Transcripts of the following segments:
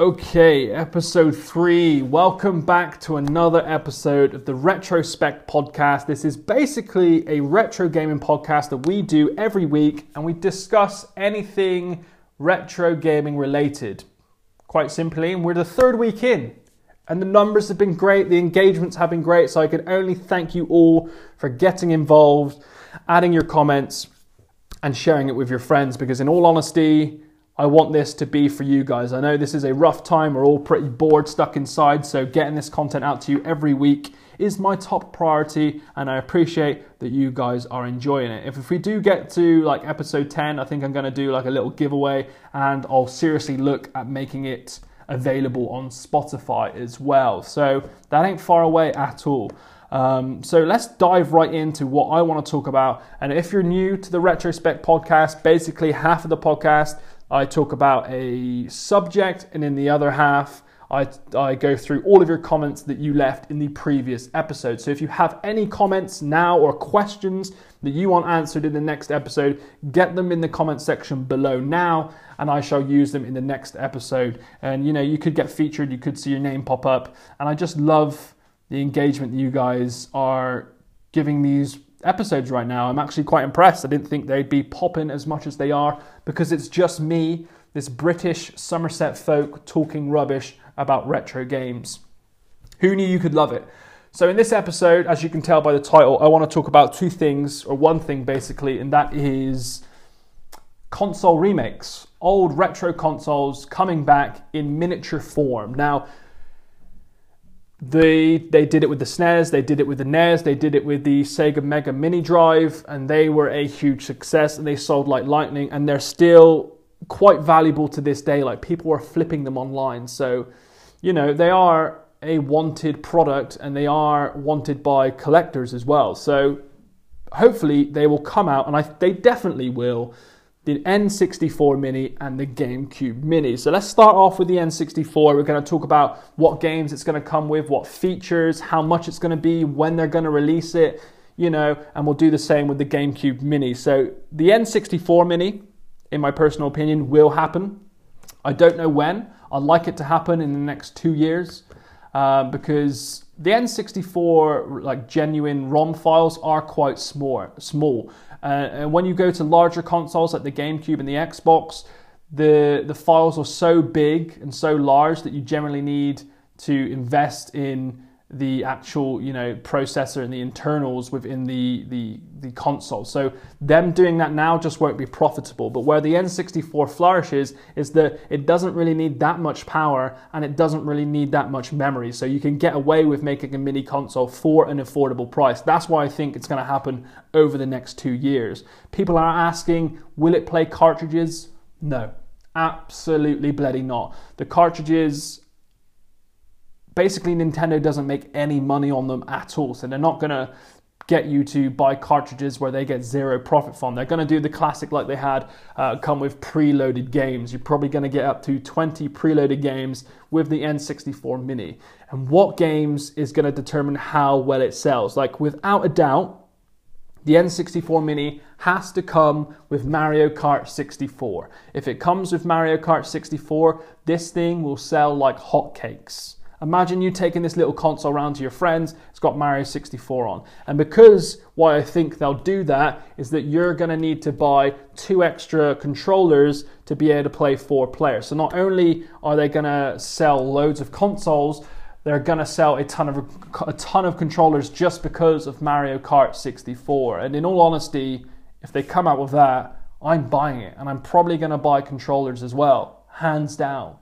Okay, episode three. Welcome back to another episode of the Retrospect podcast. This is basically a retro gaming podcast that we do every week and we discuss anything retro gaming related. Quite simply, and we're the third week in. And the numbers have been great, the engagements have been great, so I can only thank you all for getting involved, adding your comments, and sharing it with your friends because, in all honesty, I want this to be for you guys. I know this is a rough time. We're all pretty bored, stuck inside. So, getting this content out to you every week is my top priority. And I appreciate that you guys are enjoying it. If, if we do get to like episode 10, I think I'm going to do like a little giveaway and I'll seriously look at making it available on Spotify as well. So, that ain't far away at all. Um, so let's dive right into what I want to talk about. And if you're new to the Retrospect podcast, basically half of the podcast I talk about a subject, and in the other half, I, I go through all of your comments that you left in the previous episode. So if you have any comments now or questions that you want answered in the next episode, get them in the comment section below now, and I shall use them in the next episode. And you know, you could get featured, you could see your name pop up, and I just love the engagement that you guys are giving these episodes right now. I'm actually quite impressed. I didn't think they'd be popping as much as they are because it's just me, this British Somerset folk, talking rubbish about retro games. Who knew you could love it? So, in this episode, as you can tell by the title, I want to talk about two things, or one thing basically, and that is console remakes. Old retro consoles coming back in miniature form. Now, they they did it with the SNES, they did it with the NES, they did it with the Sega Mega Mini Drive, and they were a huge success and they sold like lightning and they're still quite valuable to this day. Like people are flipping them online. So, you know, they are a wanted product and they are wanted by collectors as well. So hopefully they will come out and I they definitely will the N64 Mini and the GameCube Mini. So let's start off with the N64. We're going to talk about what games it's going to come with, what features, how much it's going to be, when they're going to release it, you know, and we'll do the same with the GameCube Mini. So the N64 Mini, in my personal opinion, will happen. I don't know when. I'd like it to happen in the next two years uh, because the N64 like genuine ROM files are quite small. Small. Uh, and when you go to larger consoles like the GameCube and the Xbox, the the files are so big and so large that you generally need to invest in the actual you know processor and the internals within the, the the console. So them doing that now just won't be profitable. But where the n64 flourishes is that it doesn't really need that much power and it doesn't really need that much memory. So you can get away with making a mini console for an affordable price. That's why i think it's going to happen over the next two years. People are asking will it play cartridges? No. Absolutely bloody not. The cartridges basically Nintendo doesn't make any money on them at all. So they're not going to get you to buy cartridges where they get zero profit from. They're going to do the classic like they had uh, come with preloaded games. You're probably going to get up to 20 preloaded games with the N64 Mini. And what games is going to determine how well it sells? Like without a doubt, the N64 Mini has to come with Mario Kart 64. If it comes with Mario Kart 64, this thing will sell like hotcakes. Imagine you taking this little console around to your friends, it's got Mario 64 on. And because why I think they'll do that is that you're going to need to buy two extra controllers to be able to play four players. So not only are they going to sell loads of consoles, they're going to sell a ton of a ton of controllers just because of Mario Kart 64. And in all honesty, if they come out with that, I'm buying it and I'm probably going to buy controllers as well, hands down.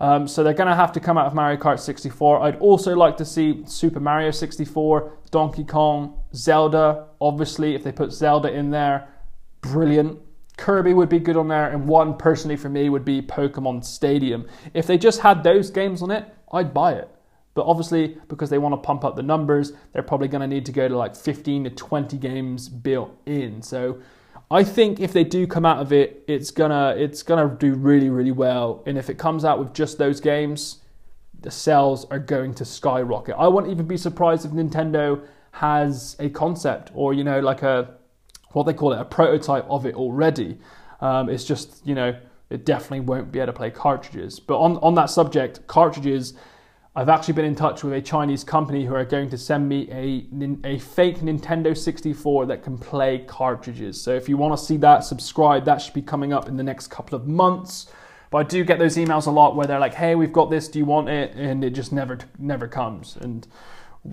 Um, so they're going to have to come out of Mario Kart 64. I'd also like to see Super Mario 64, Donkey Kong, Zelda. Obviously, if they put Zelda in there, brilliant. Kirby would be good on there, and one personally for me would be Pokemon Stadium. If they just had those games on it, I'd buy it. But obviously, because they want to pump up the numbers, they're probably going to need to go to like 15 to 20 games built in. So I think if they do come out of it, it's gonna it's gonna do really really well. And if it comes out with just those games, the sales are going to skyrocket. I wouldn't even be surprised if Nintendo has a concept or you know like a what they call it a prototype of it already. Um, it's just you know it definitely won't be able to play cartridges. But on, on that subject, cartridges, I've actually been in touch with a Chinese company who are going to send me a, a fake Nintendo 64 that can play cartridges. So if you want to see that, subscribe. That should be coming up in the next couple of months. But I do get those emails a lot where they're like, "Hey, we've got this. Do you want it?" And it just never never comes. And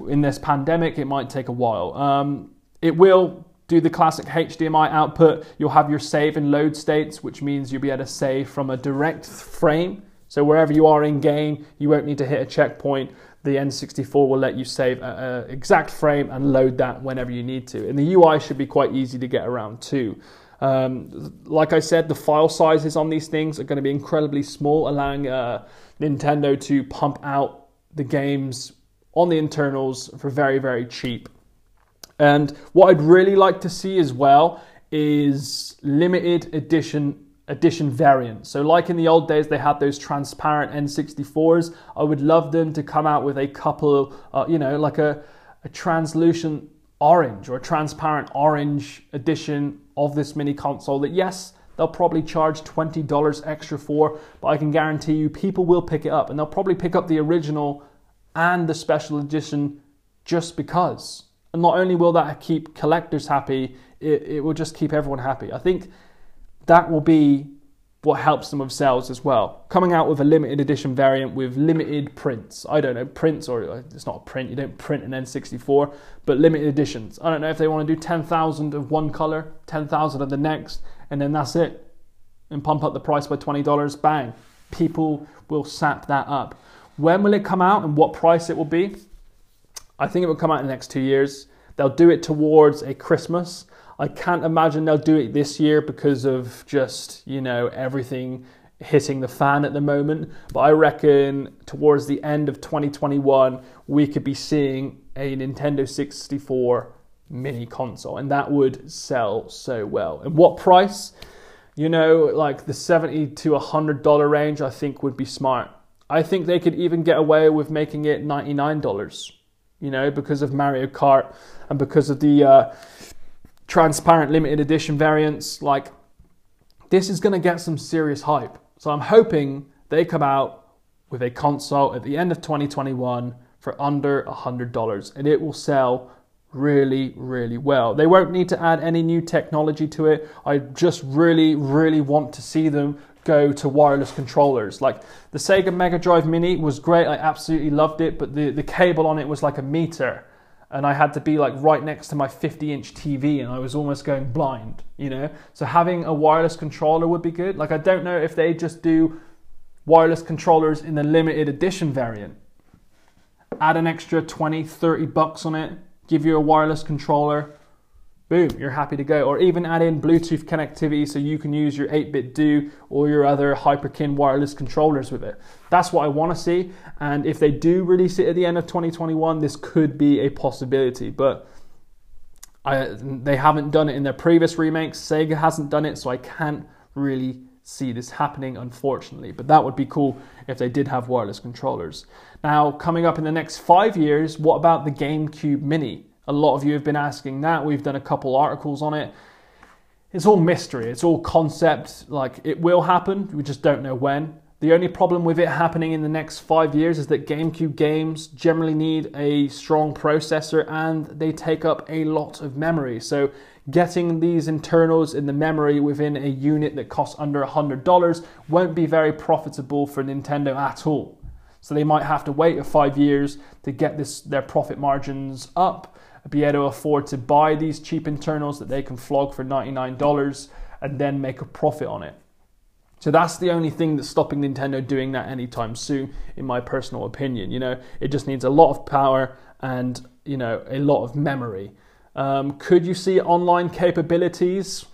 in this pandemic, it might take a while. Um, it will do the classic HDMI output. You'll have your save and load states, which means you'll be able to save from a direct frame. So wherever you are in game, you won't need to hit a checkpoint. The N64 will let you save an exact frame and load that whenever you need to. And the UI should be quite easy to get around too. Um, like I said, the file sizes on these things are going to be incredibly small, allowing uh, Nintendo to pump out the games on the internals for very, very cheap. And what I'd really like to see as well is limited edition edition variants. So like in the old days, they had those transparent N64s. I would love them to come out with a couple, uh, you know, like a, a translucent orange or a transparent orange edition of this mini console that yes, they'll probably charge $20 extra for, but I can guarantee you people will pick it up and they'll probably pick up the original and the special edition just because. And not only will that keep collectors happy, it, it will just keep everyone happy. I think that will be what helps them with sales as well. Coming out with a limited edition variant with limited prints. I don't know, prints, or uh, it's not a print, you don't print an N64, but limited editions. I don't know if they want to do 10,000 of one color, 10,000 of the next, and then that's it. And pump up the price by $20, bang. People will sap that up. When will it come out and what price it will be? I think it will come out in the next two years. They'll do it towards a Christmas. I can't imagine they'll do it this year because of just, you know, everything hitting the fan at the moment. But I reckon towards the end of 2021, we could be seeing a Nintendo 64 mini console, and that would sell so well. And what price? You know, like the 70 to $100 range, I think would be smart. I think they could even get away with making it $99 you know, because of Mario Kart and because of the uh, transparent limited edition variants. Like, this is going to get some serious hype. So I'm hoping they come out with a console at the end of 2021 for under $100 and it will sell really, really well. They won't need to add any new technology to it. I just really, really want to see them go to wireless controllers. Like the Sega Mega Drive Mini was great, I absolutely loved it, but the, the cable on it was like a meter. And I had to be like right next to my 50 inch TV and I was almost going blind, you know? So having a wireless controller would be good. Like I don't know if they just do wireless controllers in the limited edition variant. Add an extra 20, 30 bucks on it, give you a wireless controller, boom, you're happy to go. Or even add in Bluetooth connectivity so you can use your 8BitDo or your other Hyperkin wireless controllers with it. That's what I want to see. And if they do release it at the end of 2021, this could be a possibility. But I, they haven't done it in their previous remakes. Sega hasn't done it, so I can't really see this happening, unfortunately. But that would be cool if they did have wireless controllers. Now, coming up in the next five years, what about the GameCube Mini? A lot of you have been asking that. We've done a couple articles on it. It's all mystery, it's all concept. Like it will happen, we just don't know when. The only problem with it happening in the next five years is that GameCube games generally need a strong processor and they take up a lot of memory. So, getting these internals in the memory within a unit that costs under $100 won't be very profitable for Nintendo at all. So, they might have to wait five years to get this, their profit margins up be able to afford to buy these cheap internals that they can flog for $99 and then make a profit on it. So that's the only thing that's stopping Nintendo doing that anytime soon, in my personal opinion. You know, it just needs a lot of power and you know a lot of memory. Um, could you see online capabilities?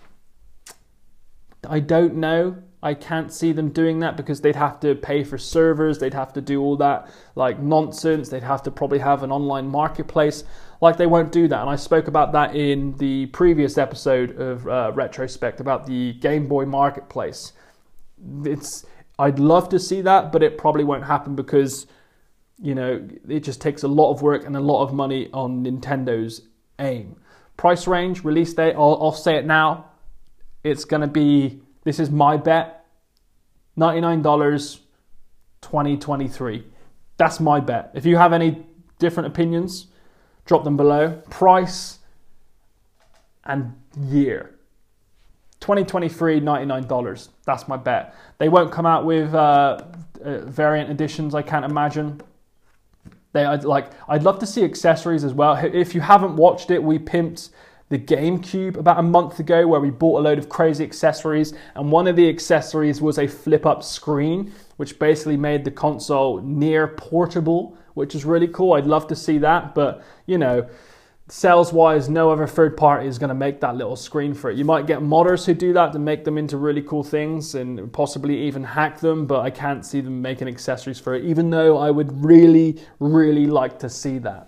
I don't know. I can't see them doing that because they'd have to pay for servers, they'd have to do all that like nonsense, they'd have to probably have an online marketplace. Like they won't do that. And I spoke about that in the previous episode of uh, Retrospect about the Game Boy marketplace. It's I'd love to see that, but it probably won't happen because you know it just takes a lot of work and a lot of money on Nintendo's aim. Price range, release date, I'll, I'll say it now. It's to be this is my bet. $99 2023. That's my bet. If you have any different opinions, drop them below. Price and year. 2023 $99 that's my bet they won't come out with uh, uh, variant editions i can't imagine they I'd like i'd love to see accessories as well if you haven't watched it we pimped the GameCube about a month ago where we bought a load of crazy accessories and one of the accessories was a flip up screen which basically made the console near portable which is really cool I'd love to see that but you know sales wise, no other third party is going to make that little screen for it. You might get modders who do that to make them into really cool things and possibly even hack them, but I can't see them making accessories for it, even though I would really, really like to see that.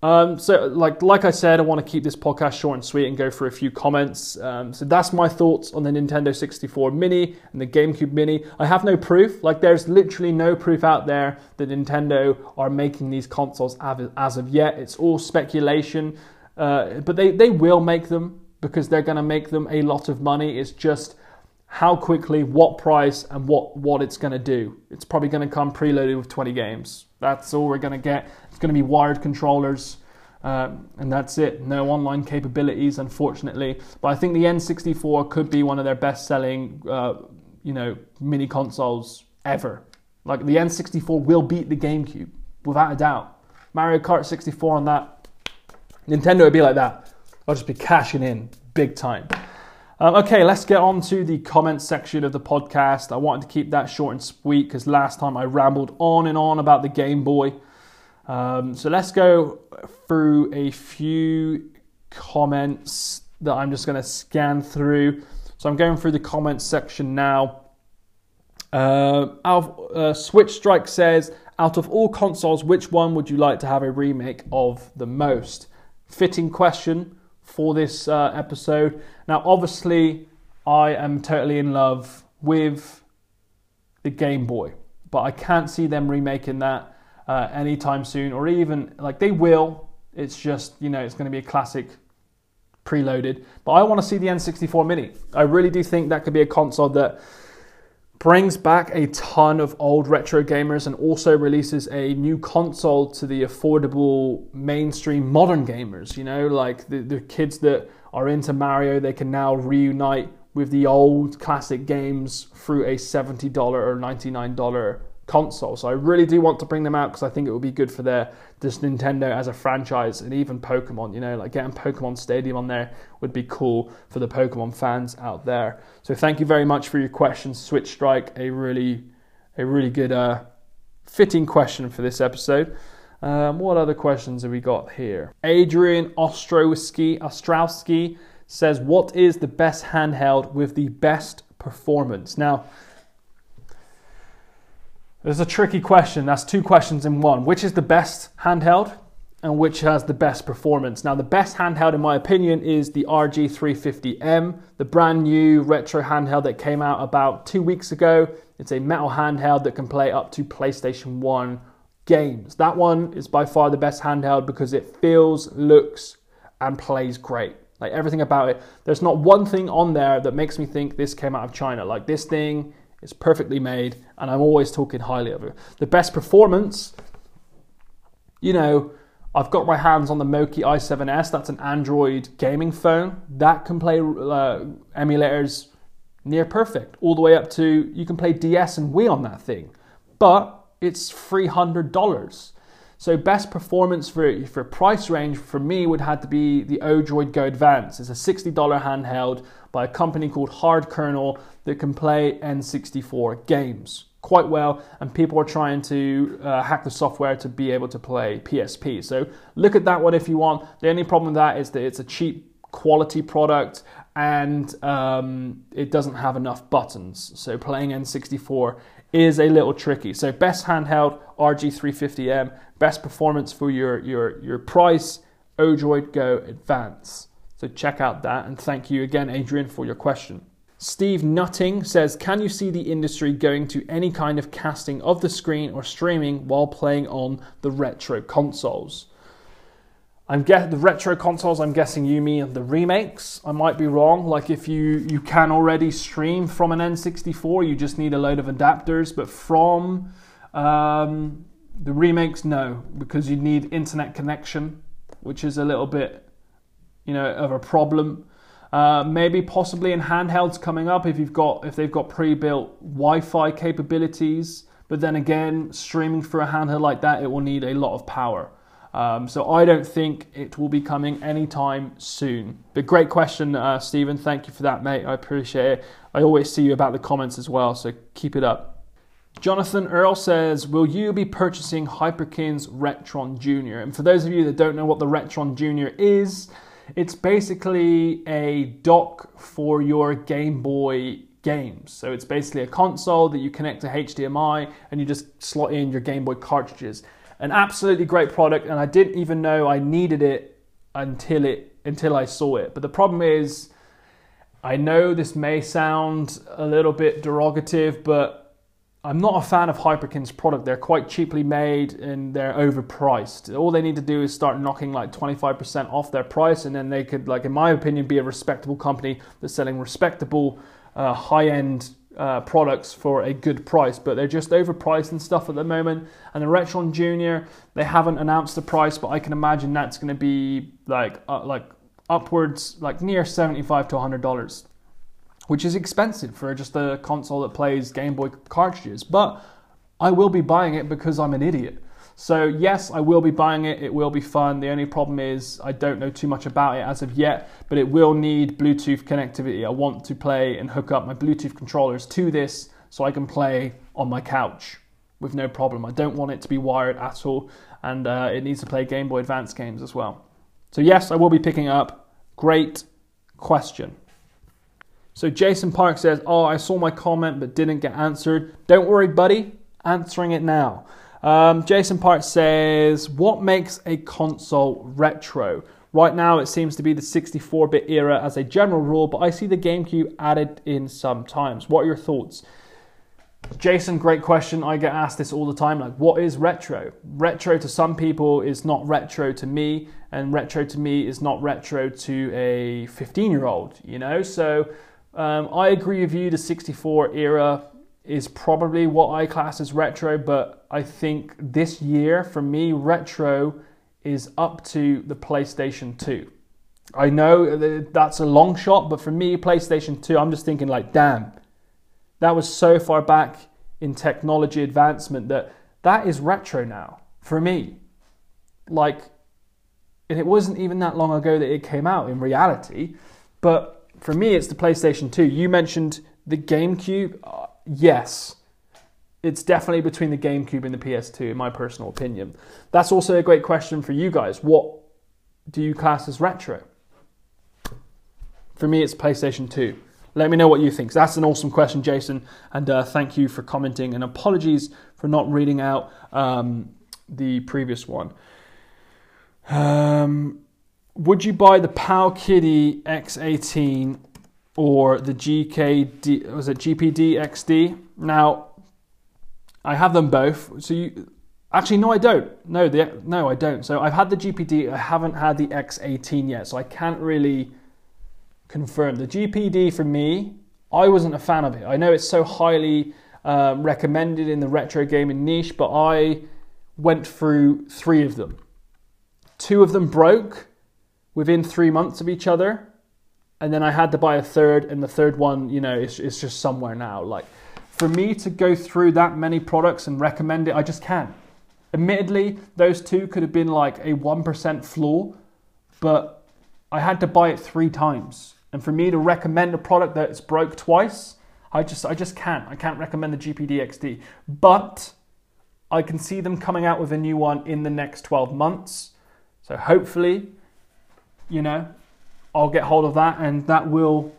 Um, so, like like I said, I want to keep this podcast short and sweet and go for a few comments. Um, so that's my thoughts on the Nintendo 64 Mini and the GameCube Mini. I have no proof. Like, there's literally no proof out there that Nintendo are making these consoles as of yet. It's all speculation. Uh, but they they will make them because they're going to make them a lot of money. It's just how quickly, what price, and what, what it's going to do. It's probably going to come preloaded with 20 games. That's all we're going to get. It's going to be wired controllers, um, and that's it. No online capabilities, unfortunately. But I think the N64 could be one of their best-selling, uh, you know, mini consoles ever. Like the N64 will beat the GameCube without a doubt. Mario Kart 64 on that, Nintendo would be like that. I'll just be cashing in big time. Um, okay, let's get on to the comments section of the podcast. I wanted to keep that short and sweet because last time I rambled on and on about the Game Boy. Um, so let's go through a few comments that I'm just going to scan through. So I'm going through the comments section now. Uh, uh, Switch Strike says, out of all consoles, which one would you like to have a remake of the most? Fitting question for this uh, episode. Now, obviously, I am totally in love with the Game Boy, but I can't see them remaking that uh, anytime soon, or even like they will. It's just, you know, it's going to be a classic preloaded. But I want to see the N64 Mini. I really do think that could be a console that brings back a ton of old retro gamers and also releases a new console to the affordable mainstream modern gamers. You know, like the, the kids that are into Mario, they can now reunite with the old classic games through a $70 or $99 console. So I really do want to bring them out because I think it would be good for their this Nintendo as a franchise and even Pokemon. You know, like getting Pokemon Stadium on there would be cool for the Pokemon fans out there. So thank you very much for your questions, Switch Strike. A really, a really good, uh, fitting question for this episode. Um, what other questions have we got here? Adrian Ostrowski Ostrowski says, "What is the best handheld with the best performance?" Now it's a tricky question. That's two questions in one. Which is the best handheld and which has the best performance? Now, the best handheld, in my opinion, is the RG350M, the brand new retro handheld that came out about two weeks ago. It's a metal handheld that can play up to PlayStation 1 games. That one is by far the best handheld because it feels, looks, and plays great. Like everything about it. There's not one thing on there that makes me think this came out of China. Like this thing it's perfectly made, and I'm always talking highly of it. The best performance, you know, I've got my hands on the Moqi i7s. That's an Android gaming phone that can play uh, emulators near perfect, all the way up to you can play DS and Wii on that thing, but it's three hundred dollars. So best performance for for price range for me would have to be the Odroid Go Advance. It's a sixty dollar handheld by a company called Hardkernel that can play N64 games quite well, and people are trying to uh, hack the software to be able to play PSP. So look at that one if you want. The only problem with that is that it's a cheap quality product and um, it doesn't have enough buttons. So playing N64 is a little tricky. So best handheld RG350M, best performance for your your your price Odroid Go Advance. So check out that and thank you again, Adrian, for your question. Steve Nutting says, Can you see the industry going to any kind of casting of the screen or streaming while playing on the retro consoles? I'm get the retro consoles. I'm guessing you mean the remakes. I might be wrong. Like if you you can already stream from an N64, you just need a load of adapters. But from um, the remakes, no, because you need internet connection, which is a little bit, you know, of a problem. Uh, maybe possibly in handhelds coming up if you've got if they've got pre-built Wi-Fi capabilities. But then again, streaming for a handheld like that, it will need a lot of power. Um, so I don't think it will be coming anytime soon. But great question, uh, Stephen. Thank you for that, mate. I appreciate it. I always see you about the comments as well, so keep it up. Jonathan Earl says, Will you be purchasing Hyperkin's Retron Junior? And for those of you that don't know what the Retron Junior is, it's basically a dock for your Game Boy games. So it's basically a console that you connect to HDMI and you just slot in your Game Boy cartridges. An absolutely great product, and I didn't even know I needed it until it until I saw it. But the problem is, I know this may sound a little bit derogative, but I'm not a fan of Hyperkin's product. They're quite cheaply made and they're overpriced. All they need to do is start knocking like 25% off their price, and then they could, like in my opinion, be a respectable company that's selling respectable, uh, high-end uh, products for a good price. But they're just overpriced and stuff at the moment. And the Retron Junior, they haven't announced the price, but I can imagine that's going to be like uh, like upwards, like near 75 to 100 dollars which is expensive for just a console that plays Game Boy cartridges. But I will be buying it because I'm an idiot. So, yes, I will be buying it. It will be fun. The only problem is I don't know too much about it as of yet, but it will need Bluetooth connectivity. I want to play and hook up my Bluetooth controllers to this so I can play on my couch with no problem. I don't want it to be wired at all, and uh, it needs to play Game Boy Advance games as well. So, yes, I will be picking up. Great question. So Jason Park says, Oh, I saw my comment but didn't get answered. Don't worry, buddy. Answering it now. Um, Jason Park says, What makes a console retro? Right now, it seems to be the 64 bit era as a general rule, but I see the GameCube added in sometimes. What are your thoughts? Jason, great question. I get asked this all the time like, what is retro? Retro to some people is not retro to me, and retro to me is not retro to a 15 year old, you know? So, um, I agree with you, the 64 era is probably what I class as retro, but I think this year, for me, retro is up to the PlayStation 2. I know that's a long shot, but for me, PlayStation 2, I'm just thinking, like, damn, that was so far back in technology advancement that that is retro now for me. Like, and it wasn't even that long ago that it came out in reality, but for me, it's the PlayStation 2. You mentioned the GameCube. Yes, it's definitely between the GameCube and the PS2, in my personal opinion. That's also a great question for you guys. What do you class as retro? For me, it's PlayStation 2. Let me know what you think. That's an awesome question, Jason, and uh, thank you for commenting. And apologies for not reading out um, the previous one. Um, would you buy the Powkiddy X18 or the GKD was it GPD XD? Now, I have them both. So you actually no, I don't. No, the no, I don't. So I've had the GPD. I haven't had the X18 yet, so I can't really confirm. The GPD for me, I wasn't a fan of it. I know it's so highly um, recommended in the retro gaming niche, but I went through three of them. Two of them broke within three months of each other. And then I had to buy a third, and the third one, you know, it's, is just somewhere now. Like, for me to go through that many products and recommend it, I just can't. Admittedly, those two could have been like a 1% flaw, but I had to buy it three times. And for me to recommend a product that's broke twice, I just I just can't. I can't recommend the GPD XD. But I can see them coming out with a new one in the next 12 months. So hopefully you know, I'll get hold of that and that will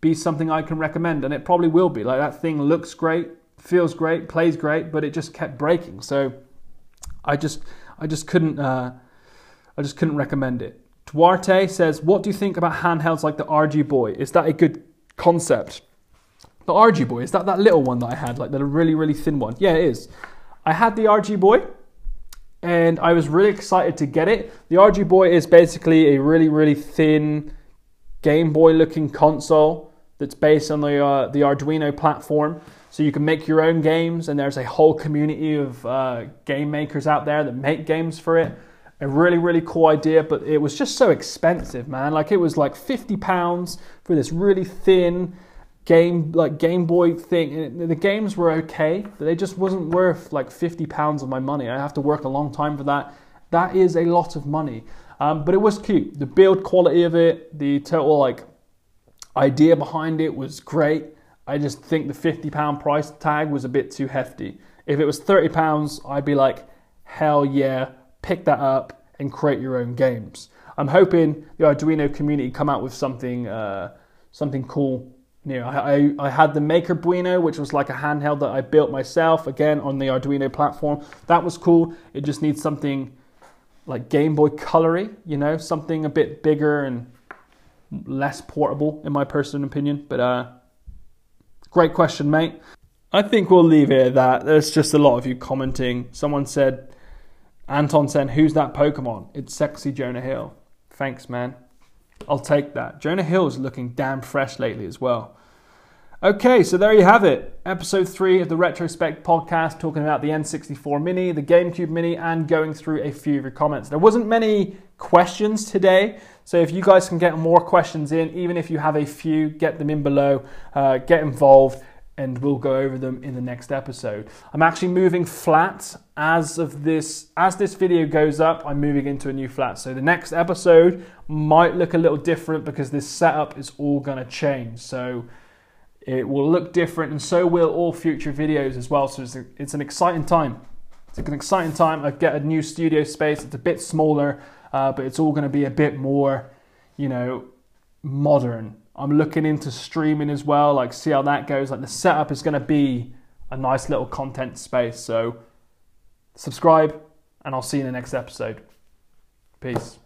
be something I can recommend. And it probably will be. Like that thing looks great, feels great, plays great, but it just kept breaking. So I just I just couldn't uh, I just couldn't recommend it. Duarte says, What do you think about handhelds like the Arduboy? Is that a good concept? The Arduboy is that that little one that I had, like the really, really thin one? Yeah, it is. I had the Arduboy and I was really excited to get it. The Arduboy is basically a really, really thin Game Boy looking console that's based on the, uh, the Arduino platform. So you can make your own games, and there's a whole community of uh, game makers out there that make games for it. A really, really cool idea, but it was just so expensive, man. Like it was like 50 pounds for this really thin game like Game Boy thing. The games were okay, but they just wasn't worth like 50 pounds of my money. I have to work a long time for that. That is a lot of money. Um, but it was cute. The build quality of it, the total like idea behind it was great. I just think the 50 pound price tag was a bit too hefty. If it was 30 pounds, I'd be like, hell yeah, pick that up and create your own games. I'm hoping the Arduino community come out with something uh, something cool you know, I, I, had the MakerBuino, which was like a handheld that I built myself, again on the Arduino platform. That was cool. It just needs something like Game Boy colory, you know, something a bit bigger and less portable, in my personal opinion. But uh, great question, mate. I think we'll leave it at that. There's just a lot of you commenting. Someone said, Anton said, Who's that Pokemon? It's Sexy Jonah Hill. Thanks, man. I'll take that. Jonah Hill's looking damn fresh lately as well. Okay, so there you have it. Episode 3 of the Retrospect podcast, talking about the N64 Mini, the GameCube Mini, and going through a few of your comments. There wasn't many questions today, so if you guys can get more questions in, even if you have a few, get them in below, uh, get involved and we'll go over them in the next episode. I'm actually moving flat as of this as this video goes up, I'm moving into a new flat. So the next episode might look a little different because this setup is all going to change. So it will look different and so will all future videos as well. So it's, a, it's an exciting time. It's an exciting time. I get a new studio space. It's a bit smaller, uh, but it's all going to be a bit more, you know, modern I'm looking into streaming as well, like see how that goes. Like the setup is going to be a nice little content space. So subscribe, and I'll see you in the next episode. Peace.